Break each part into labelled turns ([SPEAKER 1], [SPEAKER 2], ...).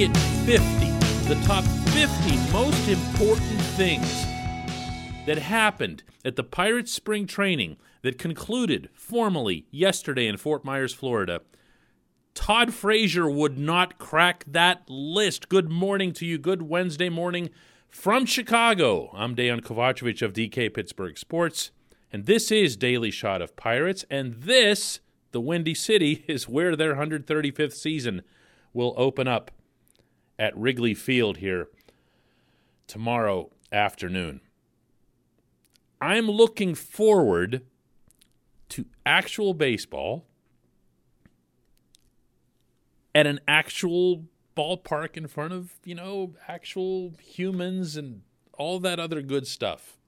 [SPEAKER 1] It 50. The top 50 most important things that happened at the Pirates spring training that concluded formally yesterday in Fort Myers, Florida. Todd Frazier would not crack that list. Good morning to you. Good Wednesday morning from Chicago. I'm Dejan Kovacevic of DK Pittsburgh Sports, and this is Daily Shot of Pirates, and this, the Windy City, is where their 135th season will open up at Wrigley Field here tomorrow afternoon. I'm looking forward to actual baseball at an actual ballpark in front of, you know, actual humans and all that other good stuff.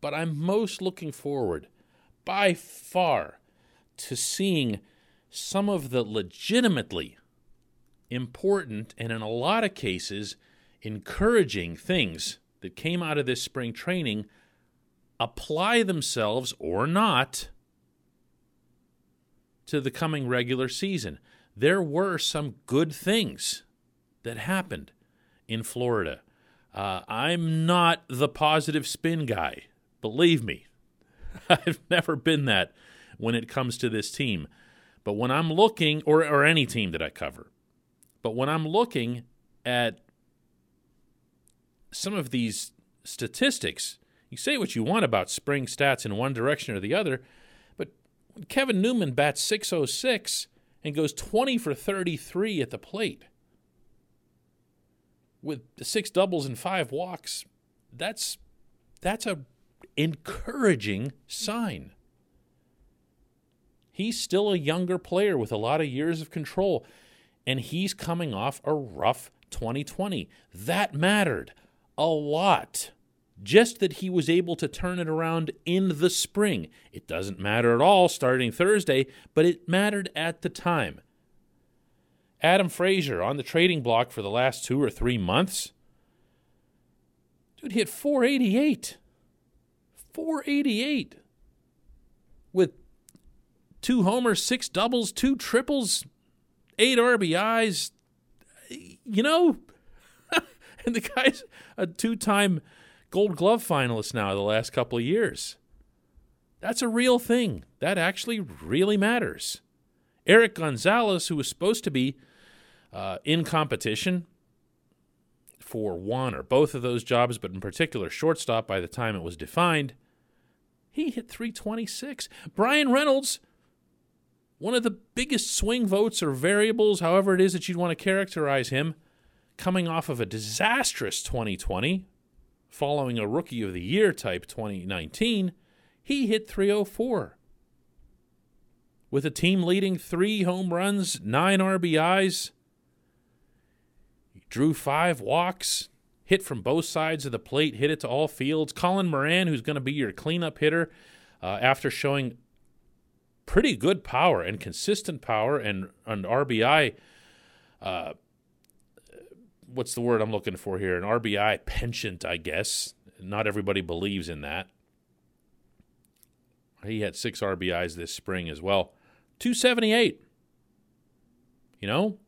[SPEAKER 1] But I'm most looking forward by far to seeing some of the legitimately important and in a lot of cases encouraging things that came out of this spring training apply themselves or not to the coming regular season. There were some good things that happened in Florida. Uh, I'm not the positive spin guy, believe me. I've never been that when it comes to this team. But when I'm looking, or, or any team that I cover, but when I'm looking at some of these statistics, you say what you want about spring stats in one direction or the other, but Kevin Newman bats 606 and goes 20 for 33 at the plate with six doubles and five walks, that's that's a encouraging sign. He's still a younger player with a lot of years of control, and he's coming off a rough 2020. That mattered a lot. Just that he was able to turn it around in the spring. It doesn't matter at all starting Thursday, but it mattered at the time. Adam Frazier on the trading block for the last two or three months. Dude hit 488. 488. With two homers, six doubles, two triples, eight RBIs. You know, and the guy's a two time gold glove finalist now the last couple of years. That's a real thing. That actually really matters. Erik Gonzalez, who was supposed to be uh, in competition for one or both of those jobs, but in particular shortstop by the time it was defined, he hit 326. Bryan Reynolds, one of the biggest swing votes or variables, however it is that you'd want to characterize him, coming off of a disastrous 2020, following a rookie of the year type 2019, he hit 304. With a team leading three home runs, nine RBIs, he drew five walks, hit from both sides of the plate, hit it to all fields. Colin Moran, who's going to be your cleanup hitter, uh, after showing pretty good power and consistent power and an RBI. Uh, what's the word I'm looking for here? An RBI penchant, I guess. Not everybody believes in that. He had six RBIs this spring as well. 278. You know,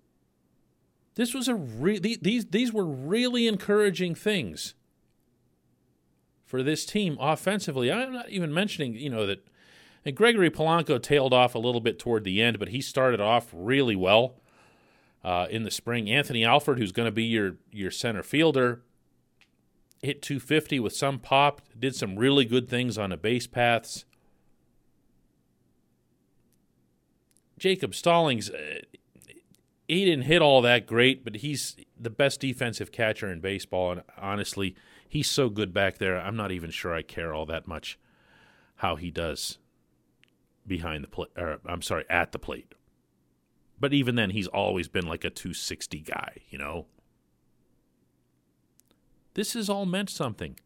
[SPEAKER 1] this was a re- these these were really encouraging things for this team offensively. I'm not even mentioning, you know, that and Gregory Polanco tailed off a little bit toward the end, but he started off really well uh, in the spring. Anthony Alford, who's going to be your your center fielder, hit 250 with some pop. Did some really good things on the base paths. Jacob Stallings, uh, he didn't hit all that great, but he's the best defensive catcher in baseball. And honestly, he's so good back there. I'm not even sure I care all that much how he does behind the plate. Or I'm sorry, at the plate. But even then, he's always been like a 260 guy, you know? This has all meant something.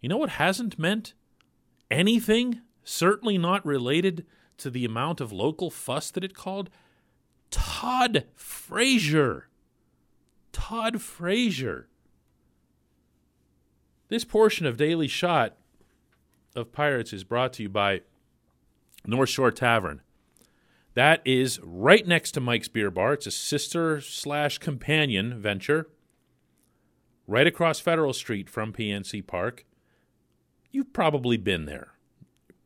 [SPEAKER 1] You know what hasn't meant anything? Certainly not related to the amount of local fuss that it called? Todd Frazier. Todd Frazier. This portion of Daily Shot of Pirates is brought to you by North Shore Tavern. That is right next to Mike's Beer Bar. It's a sister slash companion venture right across Federal Street from PNC Park. You've probably been there.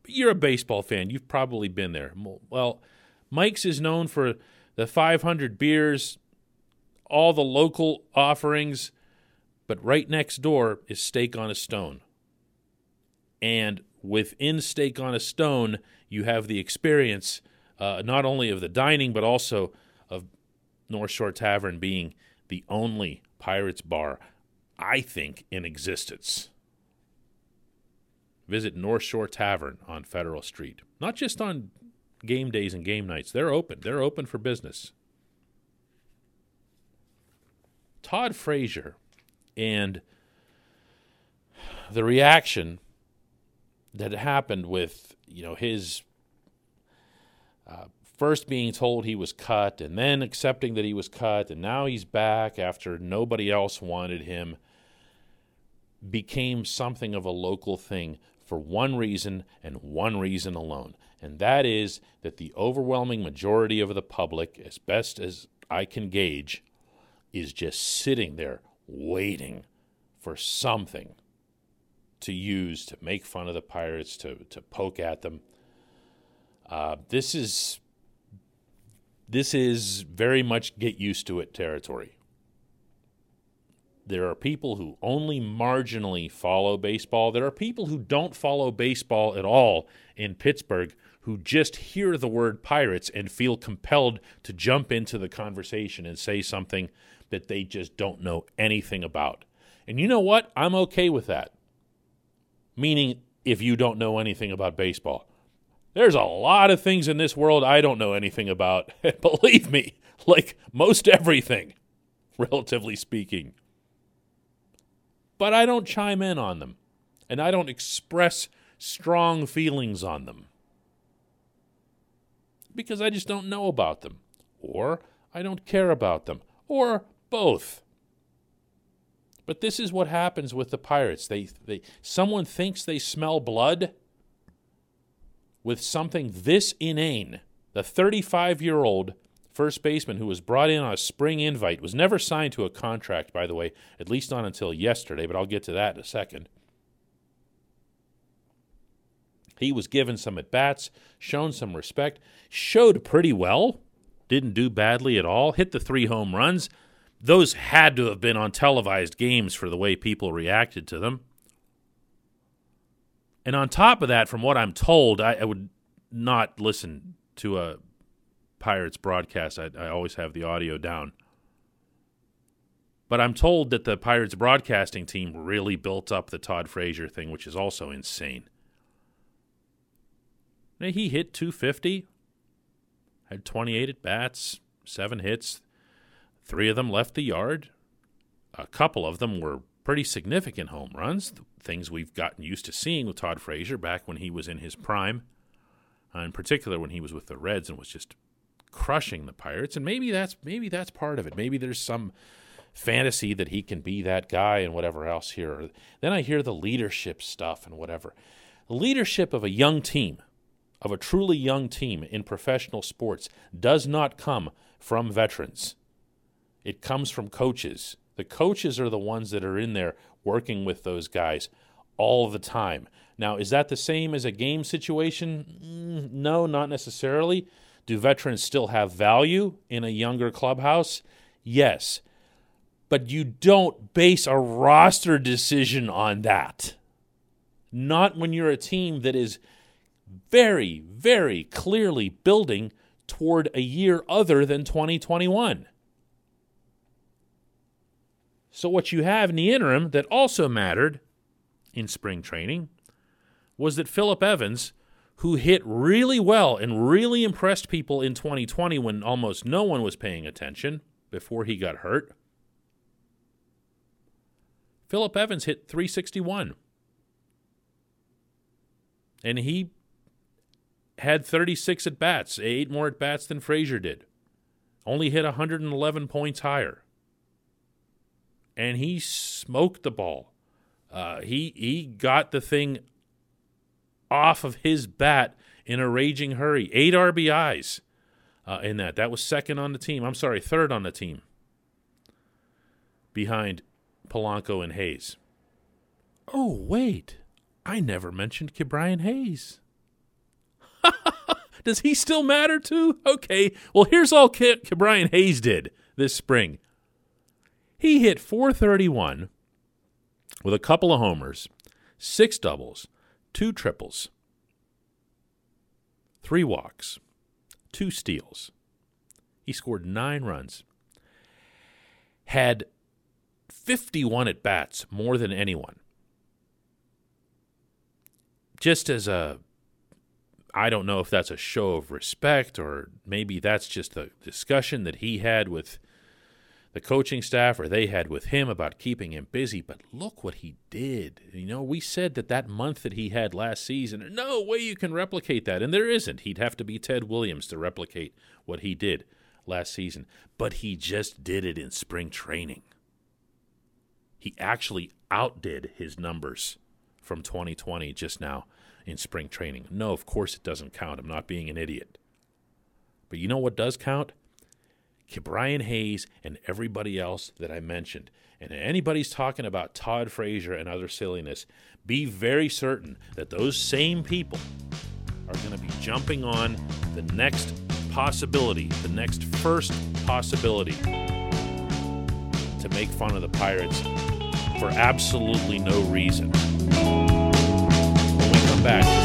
[SPEAKER 1] You're a baseball fan. You've probably been there. Well, Mike's is known for the 500 beers, all the local offerings, but right next door is Steak on a Stone. And within Steak on a Stone, you have the experience uh, not only of the dining, but also of North Shore Tavern being the only Pirates bar, I think, in existence. Visit North Shore Tavern on Federal Street. Not just on game days and game nights, they're open. They're open for business. Todd Frazier and the reaction that happened with you know his uh, first being told he was cut and then accepting that he was cut and now he's back after nobody else wanted him became something of a local thing for one reason and one reason alone and that is that the overwhelming majority of the public as best as I can gauge is just sitting there waiting for something to use to make fun of the pirates, to, to poke at them. Uh, this is this is very much get used to it territory. There are people who only marginally follow baseball. There are people who don't follow baseball at all in Pittsburgh who just hear the word pirates and feel compelled to jump into the conversation and say something that they just don't know anything about. And you know what? I'm okay with that. Meaning, if you don't know anything about baseball, there's a lot of things in this world I don't know anything about. Believe me, like most everything, relatively speaking. But I don't chime in on them, and I don't express strong feelings on them because I just don't know about them, or I don't care about them, or both. But this is what happens with the pirates. They, they, someone thinks they smell blood with something this inane. The 35 year old first baseman who was brought in on a spring invite was never signed to a contract, by the way, at least not until yesterday, but I'll get to that in a second. He was given some at bats, shown some respect, showed pretty well, didn't do badly at all, hit the three home runs. Those had to have been on televised games for the way people reacted to them. And on top of that, from what I'm told, I, I would not listen to a Pirates broadcast. I, I always have the audio down. But I'm told that the Pirates broadcasting team really built up the Todd Frazier thing, which is also insane. He hit 250, had 28 at bats, seven hits, three of them left the yard. A couple of them were pretty significant home runs, things we've gotten used to seeing with Todd Frazier back when he was in his prime, uh, in particular when he was with the Reds and was just crushing the Pirates. And maybe that's maybe that's part of it. Maybe there's some fantasy that he can be that guy and whatever else here. Then I hear the leadership stuff and whatever. The leadership of a young team of a truly young team in professional sports does not come from veterans. It comes from coaches. The coaches are the ones that are in there working with those guys all the time. Now, is that the same as a game situation? Mm, no, not necessarily. Do veterans still have value in a younger clubhouse? Yes. But you don't base a roster decision on that. Not when you're a team that is very, very clearly building toward a year other than 2021. So, what you have in the interim that also mattered in spring training was that Philip Evans, who hit really well and really impressed people in 2020 when almost no one was paying attention before he got hurt, Philip Evans hit 361. And he had 36 at bats, eight more at bats than Frazier did. Only hit 111 points higher. And he smoked the ball. Uh, he he got the thing off of his bat in a raging hurry. Eight RBIs uh, in that. That was second on the team. I'm sorry, third on the team. Behind Polanco and Hayes. Oh, wait. I never mentioned Ke'Bryan Hayes. Does he still matter too? Okay. Well, here's all Ke- Ke'Bryan Hayes did this spring. He hit 431 with a couple of homers, six doubles, two triples, three walks, two steals. He scored nine runs. Had 51 at bats, more than anyone. Just as a, I don't know if that's a show of respect or maybe that's just a discussion that he had with the coaching staff or they had with him about keeping him busy. But look what he did. You know, we said that that month that he had last season, no way you can replicate that. And there isn't. He'd have to be Ted Williams to replicate what he did last season. But he just did it in spring training he actually outdid his numbers from 2020 just now in spring training. No, of course it doesn't count. I'm not being an idiot. But you know what does count? Brian Hayes and everybody else that I mentioned. And anybody's talking about Todd Frazier and other silliness, be very certain that those same people are going to be jumping on the next possibility, the next first possibility to make fun of the Pirates for absolutely no reason. When we come back,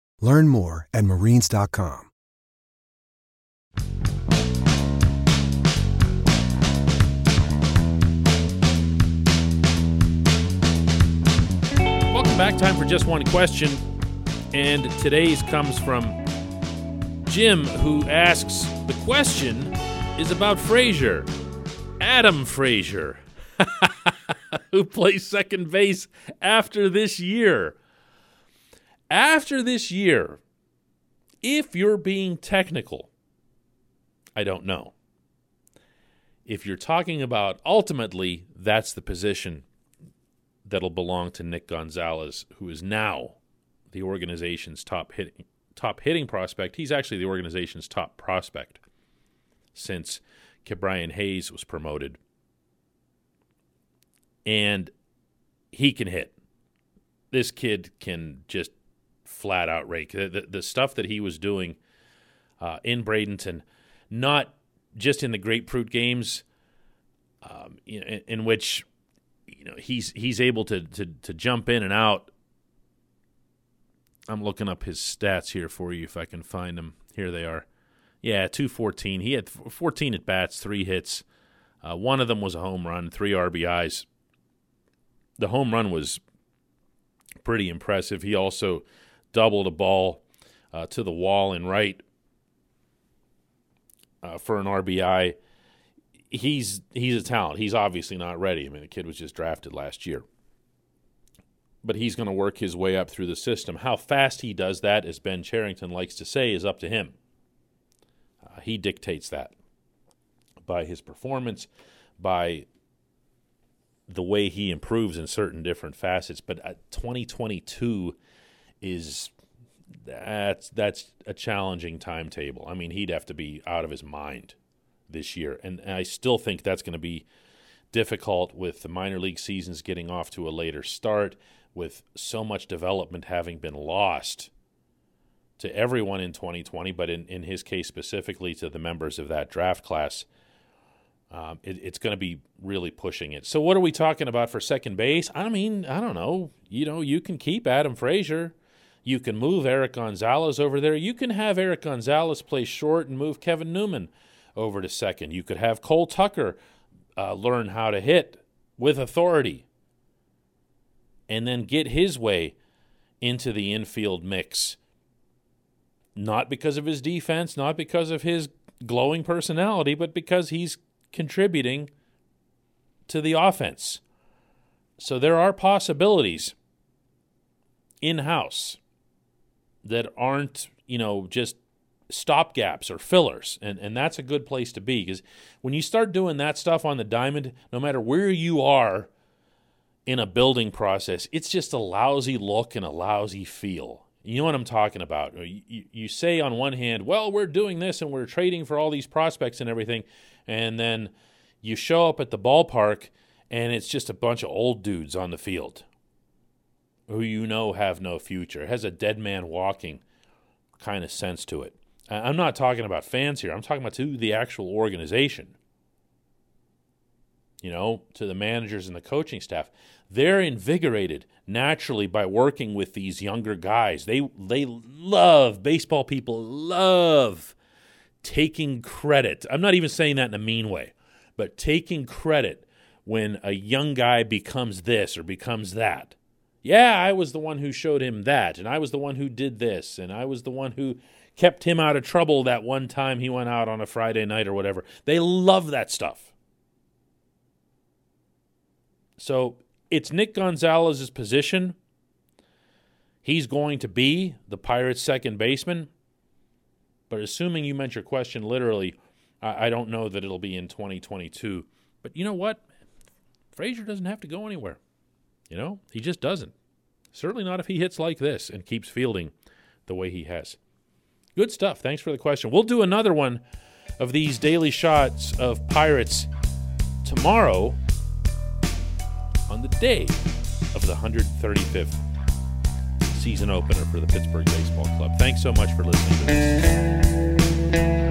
[SPEAKER 2] Learn more at marines.com.
[SPEAKER 1] Welcome back. Time for just one question. And today's comes from Jim, who asks the question is about Frazier. Adam Frazier, who plays second base after this year. After this year, if you're being technical, I don't know. If you're talking about ultimately, that's the position that'll belong to Nick Gonzalez, who is now the organization's top hitting top hitting prospect. He's actually the organization's top prospect since Ke'Bryan Hayes was promoted. And he can hit. This kid can just flat out rake. The, the, the stuff that he was doing uh, in Bradenton, not just in the grapefruit games, um, in, in, which you know he's he's able to, to to jump in and out. I'm looking up his stats here for you if I can find them. Here they are. Yeah, 214. He had 14 at bats, three hits. Uh, one of them was a home run, three RBIs. The home run was pretty impressive. He also doubled a ball uh, to the wall and right uh, for an RBI. He's he's a talent. He's obviously not ready. I mean, the kid was just drafted last year, but he's going to work his way up through the system. How fast he does that, as Ben Cherington likes to say, is up to him. Uh, he dictates that by his performance, by the way he improves in certain different facets. But uh, 2022 is that's that's a challenging timetable. I mean, he'd have to be out of his mind this year, and, I still think that's going to be difficult with the minor league seasons getting off to a later start, with so much development having been lost to everyone in 2020, but in, in his case specifically to the members of that draft class. Um, it, it's going to be really pushing it. So, what are we talking about for second base? I mean, I don't know. You know, you can keep Adam Frazier. You can move Erik Gonzalez over there. You can have Erik Gonzalez play short and move Kevin Newman over to second. You could have Cole Tucker uh, learn how to hit with authority and then get his way into the infield mix. Not because of his defense, not because of his glowing personality, but because he's contributing to the offense. So there are possibilities in house that aren't, you know, just stopgaps or fillers. And, and that's a good place to be because when you start doing that stuff on the diamond, no matter where you are in a building process, it's just a lousy look and a lousy feel. You know what I'm talking about. You, you say on one hand, well, we're doing this and we're trading for all these prospects and everything. And then you show up at the ballpark and it's just a bunch of old dudes on the field who you know have no future. It has a dead man walking kind of sense to it. I'm not talking about fans here. I'm talking about to the actual organization. You know, to the managers and the coaching staff. They're invigorated naturally by working with these younger guys. They they love baseball people love taking credit. I'm not even saying that in a mean way, but taking credit when a young guy becomes this or becomes that. Yeah, I was the one who showed him that, and I was the one who did this, and I was the one who kept him out of trouble that one time he went out on a Friday night or whatever. They love that stuff. So it's Nick Gonzalez's position. He's going to be the Pirates' second baseman. But assuming you meant your question literally, I, I don't know that it'll be in 2022. But you know what? Frazier doesn't have to go anywhere. You know, he just doesn't. Certainly not if he hits like this and keeps fielding the way he has. Good stuff. Thanks for the question. We'll do another one of these daily shots of Pirates tomorrow on the day of the 135th season opener for the Pittsburgh Baseball Club. Thanks so much for listening